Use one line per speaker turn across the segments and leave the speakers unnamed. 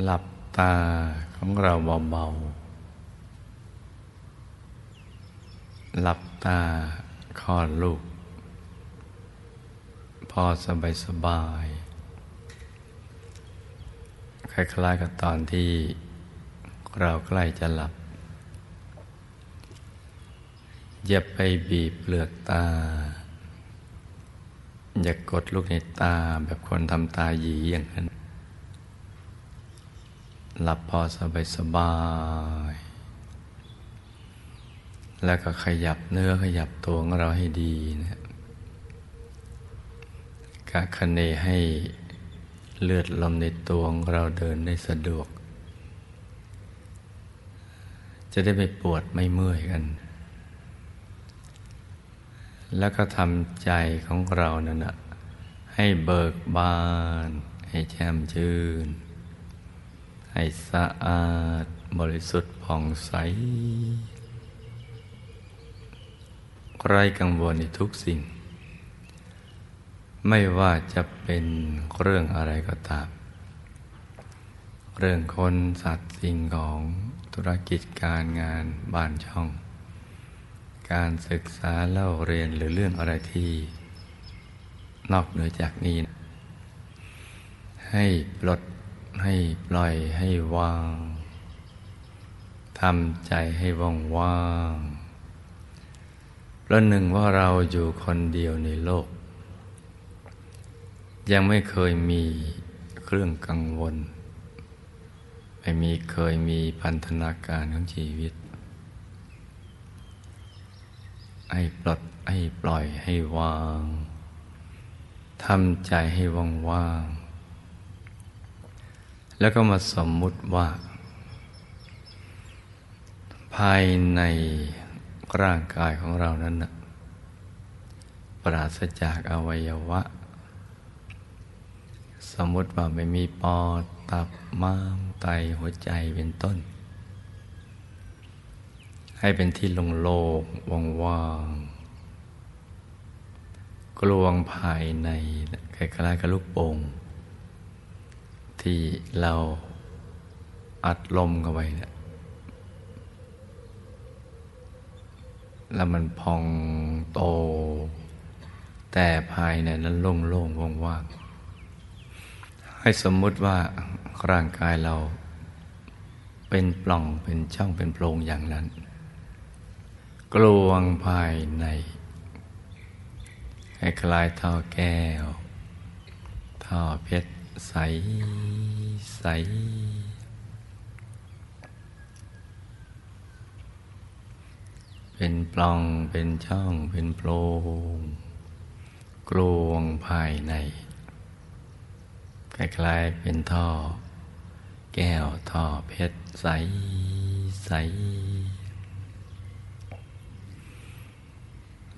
หลับตาของเราเบาๆ หลับตาคลอดลูก พอสบายสบาย คล้ายๆกับตอนที่เราใกล้จะหลับ อย่าไปบีบเปลือกตา อย่ากกดลูกในตาแบบคนทำตาหยีอย่างนั้น หลับพอสบายสบาย แล้วก็ขยับเนื้อขยับตัวของเราให้ดีนะกะคะเนให้เลือดลมในตัวของเราเดินได้สะดวก จะได้ไม่ปวดไม่เมื่อยกัน แล้วก็ทำใจของเรานั่นนะให้เบิกบาน ให้แช่มชื่น ให้สะอาดบริสุทธิ์ผ่องใสไร้กังวลในทุกสิ่ง ไม่ว่าจะเป็นเรื่องอะไรก็ตาม เรื่องคนสัตว์สิ่งของธุรกิจการงานบ้านช่อง การศึกษาเล่าเรียนหรือเรื่องอะไรที่ นอกเหนือจากนี้ ให้ปลด ให้ปล่อยให้วางทำใจให้ว่างว่างเพราะหนึ่งว่าเราอยู่คนเดียวในโลก ยังไม่เคยมีเครื่องกังวล ไม่มีเคยมีพันธนาการของชีวิต ให้ปลดให้ปล่อยให้วางทำใจให้ว่างว่าง แล้วก็มาสมมุติว่า ภายในร่างกายของเรานั้นนะปราศจากอวัยวะ สมมติว่าไม่มีปอดตับม้ามไตหัวใจเป็นต้น ให้เป็นที่โล่งว่างๆกลวงภายในคล้ายๆกับลูกโป่ง ที่เราอัดลมเข้าไปเนี่ยแล้วมันพองโต แต่ภายในนั้นโล่งๆว่างๆให้สมมุติว่าร่างกายเราเป็นปล่องเป็นช่องเป็นโพรงอย่างนั้น กลวงภายในให้คลายท่อแก้ว ท่อเพชร ใส ใส เป็นปล่องเป็นช่องเป็นโพรงกลวงภายในคล้ายๆเป็นท่อ แก้วท่อเพชรใส ใส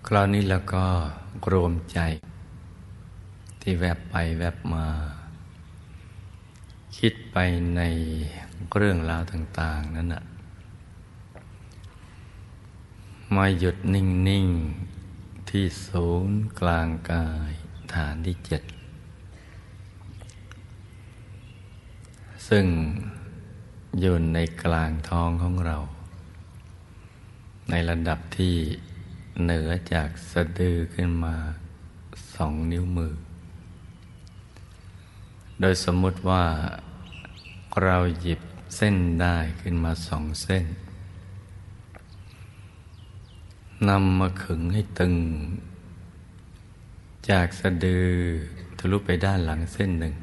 คราวนี้แล้วก็รวมใจที่แวบไปแวบมา คิดไปในเรื่องราวต่าง ๆ นั้นนะมาหยุดนิ่ง ๆ ที่ศูนย์กลางกายฐานที่เจ็ด ซึ่งอยู่ในกลางท้องของเรา ในระดับที่เหนือจากสะดือขึ้นมาสองนิ้วมือ โดยสมมุติว่าเราหยิบเส้นได้ขึ้นมาสองเส้นนำมาขึงให้ตึง จากสะดือทะลุไปด้านหลังเส้นหนึ่ง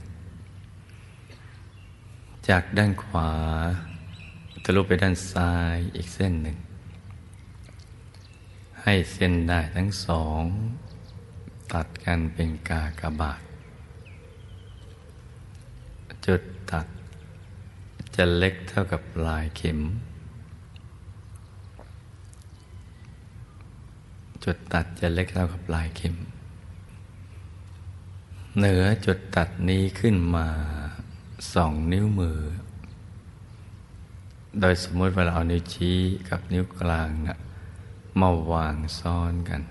จากด้านขวาทะลุไปด้านซ้ายอีกเส้นหนึ่ง ให้เส้นได้ทั้งสอง ตัดกันเป็นกากบาท จุดตัด จะเล็กเท่ากับลายเข็ม จุดตัดจะเล็กเท่ากับลายเข็ม เหนือจุดตัดนี้ขึ้นมาสองนิ้วมือ โดยสมมติเวลาเอานิ้วชี้กับนิ้วกลางนะมาวางซ้อนกัน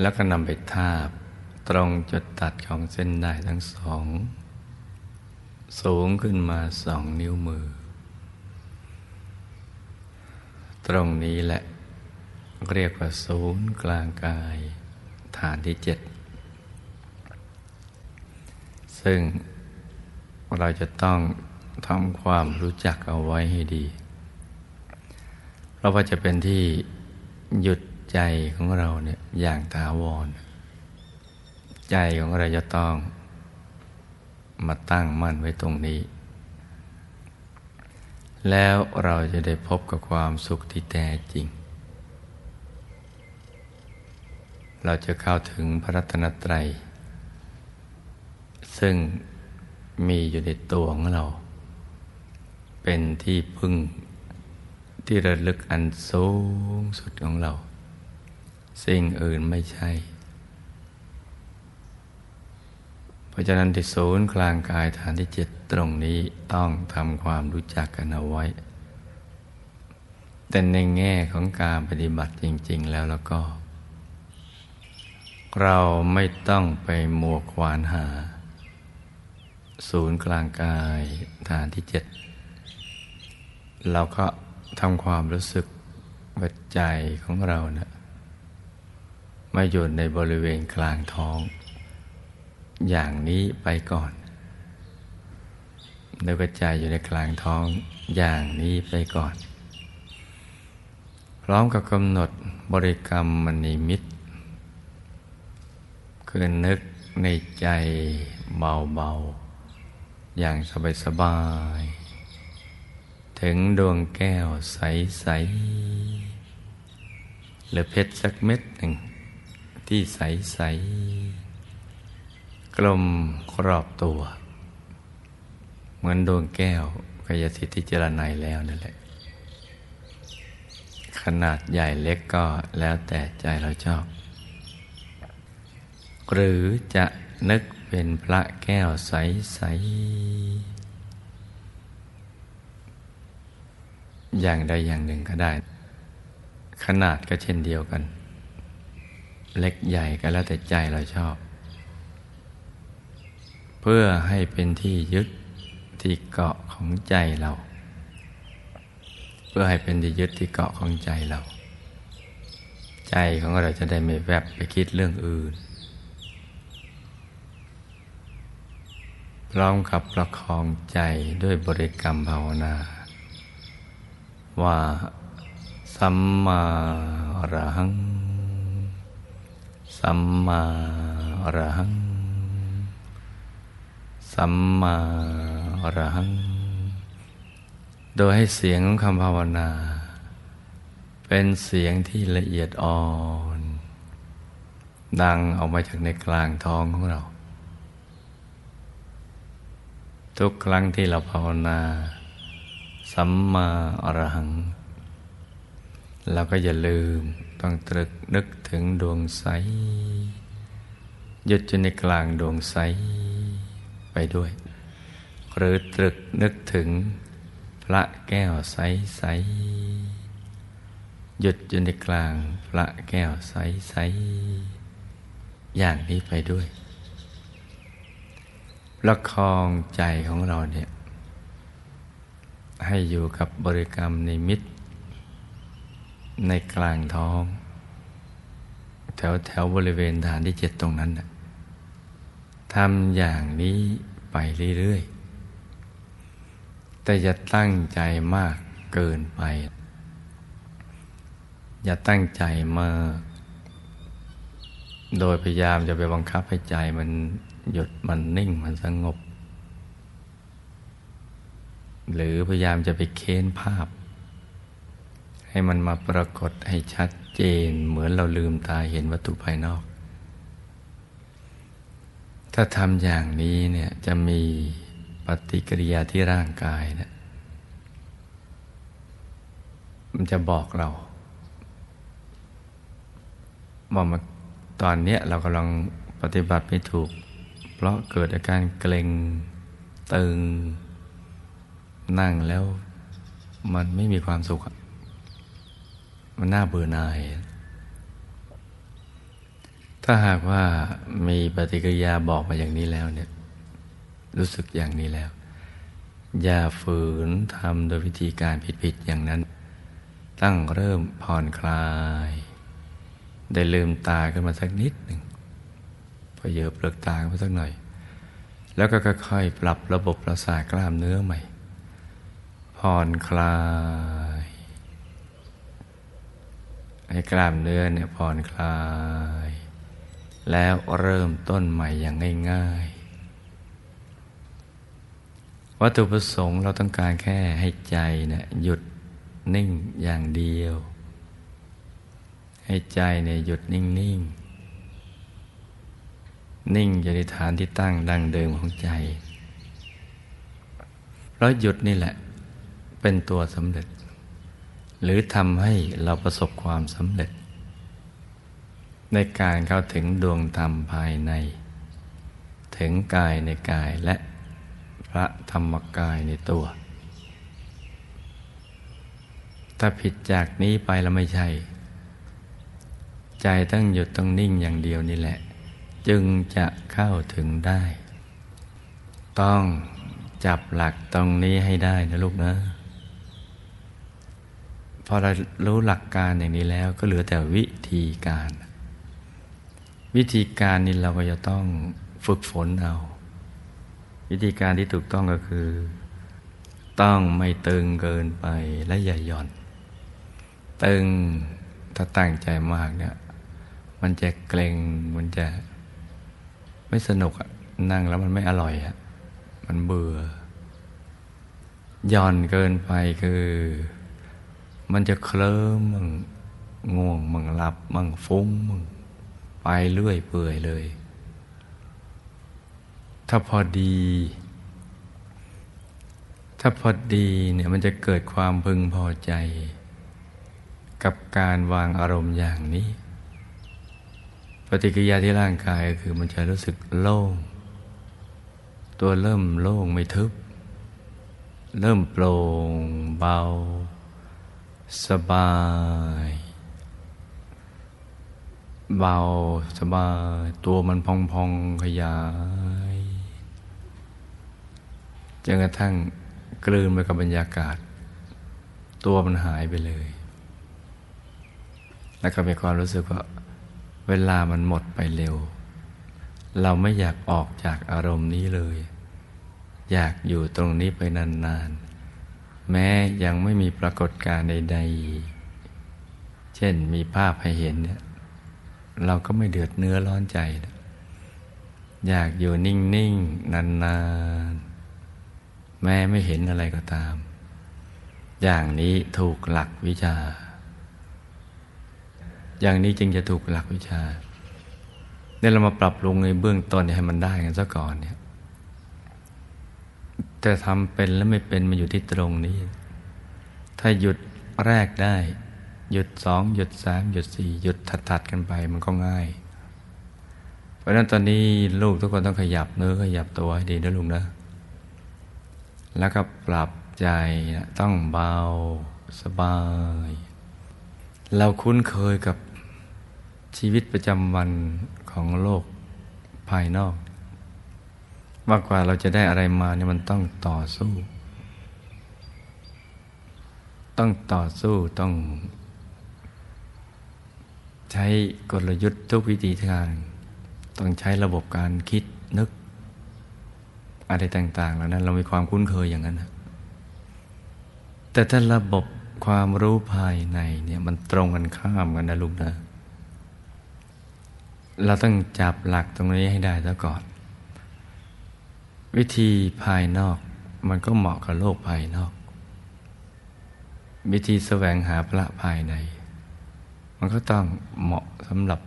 แล้วก็นำไปทาบ ตรงจุดตัดของเส้นได้ทั้งสอง สูงขึ้นมาสองนิ้วมือ ตรงนี้แหละ เรียกว่าศูนย์กลางกาย ฐานที่เจ็ด ซึ่งเราจะต้องทำความรู้จักเอาไว้ให้ดี เพราะว่าจะเป็นที่หยุดใจของเราเนี่ยอย่างถาวร ใจของเราจะต้อง มาตั้งมั่นไว้ตรงนี้ แล้วเราจะได้พบกับความสุขที่แท้จริง เราจะเข้าถึงพระรัตนตรัย ซึ่งมีอยู่ในตัวของเรา เป็นที่พึ่งที่ระลึกอันสูงสุดของเรา สิ่งอื่นไม่ใช่ เพราะฉะนั้นที่ศูนย์กลางกายฐานที่เจ็ดตรงนี้ต้องทำความรู้จักกันเอาไว้ แต่ในแง่ของการปฏิบัติจริง ๆ แล้วแล้วก็ เราไม่ต้องไปมัวควานหา ศูนย์กลางกายฐานที่เจ็ดเราก็ทำความรู้สึกวัดใจของเรานะ่ะมาอยู่ในบริเวณกลางท้อง อย่างนี้ไปก่อนแล้วกระจายอยู่ในกลางท้องอย่างนี้ไปก่อน พร้อมกับกำหนดบริกรรมมณีมิตรคือนึกในใจเบาๆ อย่างสบายสบายถึงดวงแก้วใสๆหรือเพชรสักเม็ดหนึ่งที่ใสๆ กลมครอบตัว เหมือนดวงแก้วกายสิทธิเจรไนแล้วนั่นแหละ ขนาดใหญ่เล็กก็แล้วแต่ใจเราชอบ หรือจะนึกเป็นพระแก้วใส ๆ อย่างใดอย่างหนึ่งก็ได้ ขนาดก็เช่นเดียวกัน เล็กใหญ่ก็แล้วแต่ใจเราชอบ เพื่อให้เป็นที่ยึดที่เกาะของใจเรา เพื่อให้เป็นที่ยึดที่เกาะของใจเรา ใจของเราจะได้ไม่แวบไปคิดเรื่องอื่น พร้อมกับประคองใจด้วยบริกรรมภาวนา ว่าสัมมาอรหัง สัมมาอรหัง สัมมาอรหัง โดยให้เสียงของคำภาวนา เป็นเสียงที่ละเอียดอ่อน ดังออกมาจากในกลางท้องของเรา ทุกครั้งที่เราภาวนา สัมมาอรหัง เราก็อย่าลืมต้องตรึกนึกถึงดวงใสหยุดอยู่ในกลางดวงใส ไปด้วย หรือตรึกนึกถึงพระแก้วใสใสหยุดอยู่ในกลางพระแก้วใสใสอย่างนี้ไปด้วยประคองใจของเราเนี่ย ให้อยู่กับบริกรรมในมิตร ในกลางท้อง แถวแถวบริเวณฐานที่เจ็ดตรงนั้นนะ ทำอย่างนี้ไปเรื่อยๆ แต่อย่าตั้งใจมากเกินไป อย่าตั้งใจมาก โดยพยายามจะไปบังคับให้ใจมันหยุดมันนิ่งมันสงบ หรือพยายามจะไปเค้นภาพ ให้มันมาปรากฏให้ชัดเจนเหมือนเราลืมตาเห็นวัตถุภายนอก ถ้าทำอย่างนี้เนี่ยจะมีปฏิกิริยาที่ร่างกายเนะมันจะบอกเราว่ามาตอนเนี้ยเรากำลังปฏิบัติไม่ถูก เพราะเกิดอาการเกร็งตึง นั่งแล้วมันไม่มีความสุข มันน่าเบื่อหน่าย ถ้าหากว่ามีปฏิกิริยาบอกมาอย่างนี้แล้วเนี่ยรู้สึกอย่างนี้แล้ว อย่าฝืนทำโดยวิธีการผิดๆอย่างนั้น ตั้งเริ่มผ่อนคลาย ได้ลืมตาขึ้นมาสักนิดหนึ่งพอเยอะเปลือกตาขึ้นมาสักหน่อย แล้วก็ค่อยๆปรับระบบประสาทกล้ามเนื้อใหม่ ผ่อนคลายให้กล้ามเนื้อเนี่ยผ่อนคลาย แล้วเริ่มต้นใหม่อย่างง่าย ๆ วัตถุประสงค์เราต้องการแค่ให้ใจนี่ยหยุดนิ่งอย่างเดียว ให้ใจเนี่ยหยุดนิ่งนิ่งนิ่งอยู่ในฐานที่ตั้งดังเดิมของใจ เพราะหยุดนี่แหละเป็นตัวสำเร็จ หรือทำให้เราประสบความสำเร็จ ในการเข้าถึงดวงธรรมภายใน ถึงกายในกายและพระธรรมกายในตัว ถ้าผิดจากนี้ไปแล้วไม่ใช่ ใจต้องหยุดต้องนิ่งอย่างเดียวนี่แหละ จึงจะเข้าถึงได้ ต้องจับหลักตรงนี้ให้ได้นะลูกนะพอเรารู้หลักการอย่างนี้แล้วก็เหลือแต่วิธีการ วิธีการนี้เราก็จะต้องฝึกฝนเอา วิธีการที่ถูกต้องก็คือ ต้องไม่ตึงเกินไปและอย่าหย่อน ตึงถ้าตั้งใจมากเนี่ยมันจะเกรงมันจะไม่สนุกอะนั่งแล้วมันไม่อร่อยอะมันเบื่อหย่อนเกินไปคือ มันจะเคลิ้มมึงง่วงมึงหลับมึงฟุ้งมึง ไปเรื่อยเปื่อยเลย ถ้าพอดี ถ้าพอดีเนี่ยมันจะเกิดความพึงพอใจ กับการวางอารมณ์อย่างนี้ ปฏิกิริยาที่ร่างกายคือมันจะรู้สึกโล่ง ตัวเริ่มโล่งไม่ทึบ เริ่มโปร่งเบา สบาย เบาสบายตัวมันพองพองขยายจนกระทั่งกลืนไปกับบรรยากาศ ตัวมันหายไปเลย แล้วก็มีความรู้สึกว่า เวลามันหมดไปเร็ว เราไม่อยากออกจากอารมณ์นี้เลย อยากอยู่ตรงนี้ไปนานๆ แม้ยังไม่มีปรากฏการณ์ใด ๆ เช่นมีภาพให้เห็นเนี่ย เราก็ไม่เดือดเนื้อร้อนใจ อยากอยู่นิ่งๆนานๆแม้ไม่เห็นอะไรก็ตาม อย่างนี้ถูกหลักวิชา อย่างนี้จึงจะถูกหลักวิชาเนี่ยเรามาปรับปรุงในเบื้องต้นให้มันได้กันซะก่อนเนี่ยแต่ทำเป็นและไม่เป็นมันอยู่ที่ตรงนี้ ถ้าหยุดแรกได้ หยุดสองหยุดสามหยุดสี่หยุดถัดๆกันไปมันก็ง่าย เพราะฉะนั้นตอนนี้ลูกทุกคนต้องขยับเนื้อขยับตัวให้ดีนะลุงนะแล้วก็ปรับใจนะต้องเบาสบาย เราคุ้นเคยกับชีวิตประจำวันของโลกภายนอก มากกว่าเราจะได้อะไรมาเนี่ยมันต้องต่อสู้ ต้องต่อสู้ต้อง ใช้กลยุทธ์ทุกวิธีทาง ต้องใช้ระบบการคิดนึก อะไรต่างๆ แล้วนั้น เรามีความคุ้นเคยอย่างนั้นนะแต่ถ้าระบบความรู้ภายในเนี่ยมันตรงกันข้ามกันนะลูกนะ เราต้องจับหลักตรงนี้ให้ได้ซะก่อน วิธีภายนอกมันก็เหมาะกับโลกภายนอก วิธีแสวงหาพระภายใน มันก็ต้องเหมาะสำหรับ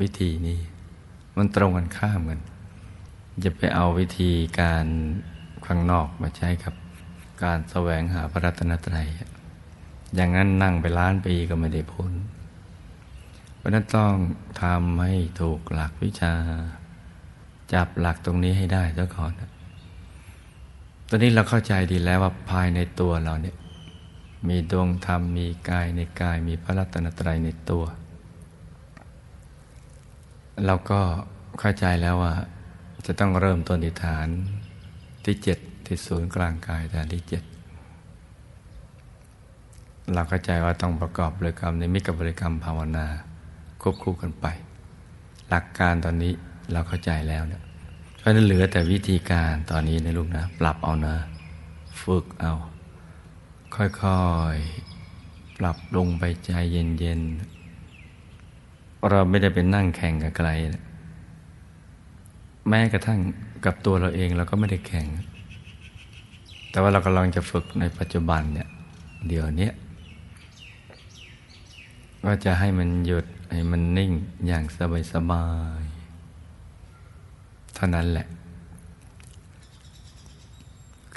วิธีนี้ มันตรงกันข้ามกันจะไปเอาวิธีการข้างนอกมาใช้กับการแสวงหาพระรัตนตรัย อย่างนั้นนั่งไปล้านปีก็ไม่ได้พ้น เพราะนั้นต้องทำให้ถูกหลักวิชา จับหลักตรงนี้ให้ได้ซะก่อน ตอนนี้เราเข้าใจดีแล้วว่าภายในตัวเราเนี่ย มีดวงธรรมมีกายในกายมีพระรัตนตรัยในตัว เราก็เข้าใจแล้วว่า จะต้องเริ่มต้นที่ฐานที่เจ็ดที่ศูนย์กลางกายฐานที่เจ็ดเราเข้าใจว่าต้องประกอบบริกรรมในมิกับบริกรรมภาวนาควบคู่กันไป หลักการตอนนี้เราเข้าใจแล้วเนี่ยเพราะนั้นเหลือแต่วิธีการตอนนี้นะลูกนะ ปรับเอานะ ฝึกเอา ค่อยๆ ปรับลงไปใจเย็นๆ เราไม่ได้เป็นนั่งแข่งกับใคร แม้กระทั่งกับตัวเราเองเราก็ไม่ได้แข่ง แต่ว่าเรากำลังจะฝึกในปัจจุบันเนี่ยเดี๋ยวนี้ก็จะให้มันหยุดให้มันนิ่งอย่างสบายๆเท่านั้นแหละ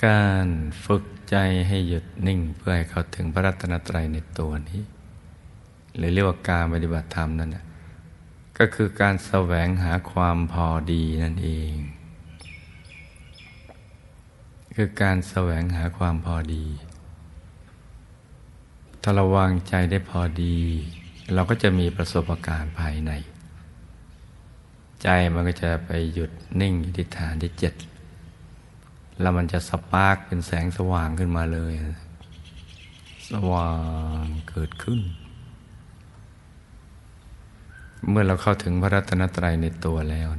การฝึก ใจให้หยุดนิ่งเพื่อให้เขาถึงพระรัตนตรัยในตัวนี้หรือเรียกว่าการปฏิบัติธรรมนั่นแหละก็คือการแสวงหาความพอดีนั่นเอง คือการแสวงหาความพอดีถ้าเราวางใจได้พอดี เราก็จะมีประสบการณ์ภายใน ใจมันก็จะไปหยุดนิ่งอยู่ที่ฐานที่เจ็ด แล้วมันจะสปาร์กเป็นแสงสว่างขึ้นมาเลย สว่างเกิดขึ้น เมื่อเราเข้าถึงพระรัตนตรัยในตัวแล้ว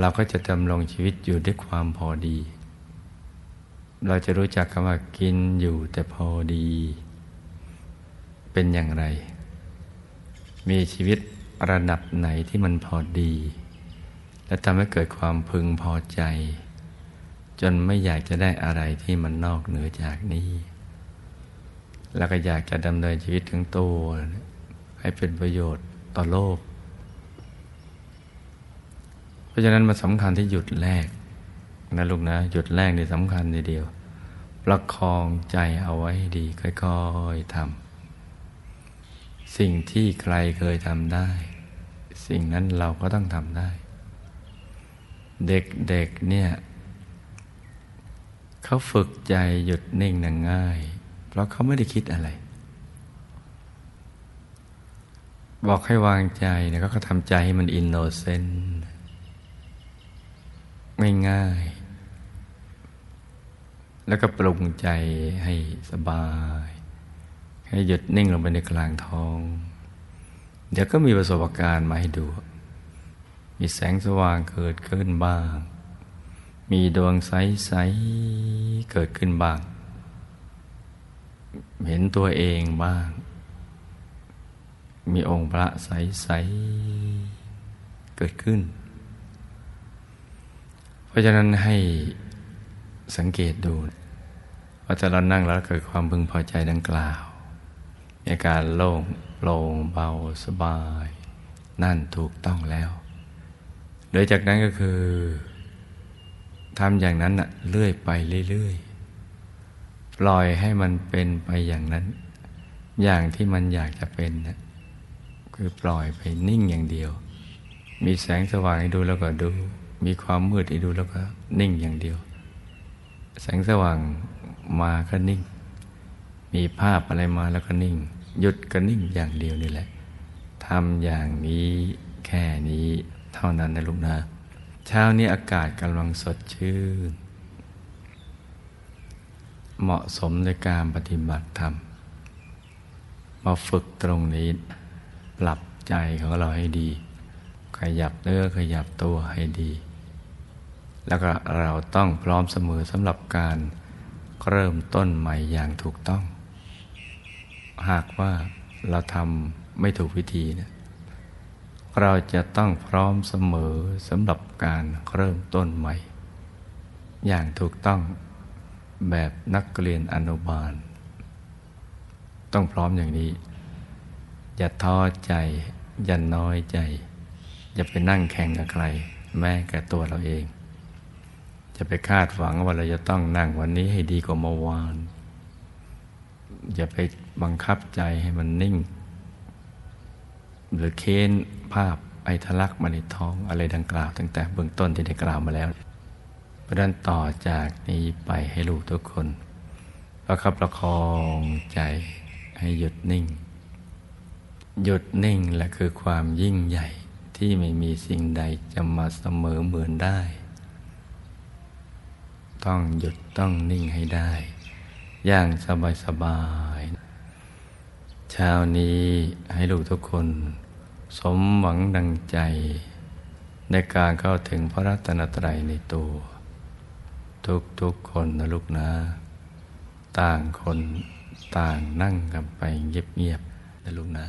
เราก็จะดำรงชีวิตอยู่ด้วยความพอดี เราจะรู้จักคำว่ากินอยู่แต่พอดี เป็นอย่างไร มีชีวิตระดับไหนที่มันพอดี และทำให้เกิดความพึงพอใจ จนไม่อยากจะได้อะไรที่มันนอกเหนือจากนี้ แล้วก็อยากจะดำเนินชีวิตทั้งตัว ให้เป็นประโยชน์ต่อโลก เพราะฉะนั้นมาสำคัญที่หยุดแรกนะลูกนะหยุดแรกนี่สำคัญทีเดียว ประคองใจเอาไว้ดี ค่อยๆทำสิ่งที่ใครเคยทำได้ สิ่งนั้นเราก็ต้องทำได้ เด็กๆเนี่ย เขาฝึกใจหยุดนิ่งนังง่าย เพราะเขาไม่ได้คิดอะไร บอกให้วางใจนี่ยก็ทำใจให้มันอินโนเซนต์ง่ายๆแล้วก็ปรุงใจให้สบาย ให้หยุดนิ่งลงไปในกลางท้อง เดี๋ยวก็มีประสบการณ์มาให้ดู มีแสงสว่างเกิดขึ้นบ้าง มีดวงใส ๆ เกิดขึ้นบ้าง เห็นตัวเองบ้าง มีองค์พระใส ๆ เกิดขึ้น เพราะฉะนั้นให้สังเกตดูว่าจะเรานั่งแล้วเกิดความพึงพอใจดังกล่าวมีการโล่งโปร่งเบาสบาย นั่นถูกต้องแล้ว โดยจากนั้นก็คือ ทำอย่างนั้นนะเรื่อยไปเรื่อยๆ ปล่อยให้มันเป็นไปอย่างนั้น อย่างที่มันอยากจะเป็นนะคือปล่อยไปนิ่งอย่างเดียว มีแสงสว่างให้ดูแล้วก็ดู มีความมืดให้ดูแล้วก็นิ่งอย่างเดียว แสงสว่างมาก็นิ่ง มีภาพอะไรมาแล้วก็นิ่ง หยุดก็นิ่งอย่างเดียวนี่แหละทำอย่างนี้แค่นี้เท่านั้นนะลูกนะ เช้านี้อากาศกำลังสดชื่น เหมาะสมในการปฏิบัติธรรม มาฝึกตรงนี้ ปรับใจของเราให้ดี ขยับเนื้อขยับตัวให้ดี แล้วก็เราต้องพร้อมเสมอสำหรับการเริ่มต้นใหม่อย่างถูกต้อง หากว่าเราทำไม่ถูกวิธีเนี่ยเราจะต้องพร้อมเสมอสำหรับ การเริ่มต้นใหม่ อย่างถูกต้องแบบนักเรียนอนุบาล ต้องพร้อมอย่างนี้ อย่าท้อใจ อย่าน้อยใจ อย่าไปนั่งแข่งกับใคร แม้แก่ตัวเราเอง จะไปคาดหวังว่าเราจะต้องนั่งวันนี้ให้ดีกว่าเมื่อวาน อย่าไปบังคับใจให้มันนิ่ง หรือเค้นภาพ ไอทะลักมาในท้องอะไรดังกล่าวตั้งแต่เบื้องต้นที่ได้กล่าวมาแล้ว เพราะนั้นต่อจากนี้ไปให้ลูกทุกคนประคับประคองใจให้หยุดนิ่ง หยุดนิ่งและคือความยิ่งใหญ่ที่ไม่มีสิ่งใดจะมาเสมอเหมือนได้ ต้องหยุดต้องนิ่งให้ได้ อย่างสบายสบายเช้านี้ให้ลูกทุกคน สมหวังดังใจ ในการเข้าถึงพระรัตนตรัยในตัว ทุกๆคนนะลูกนะ ต่างคนต่างนั่งกันไปเงียบๆนะลูกนะ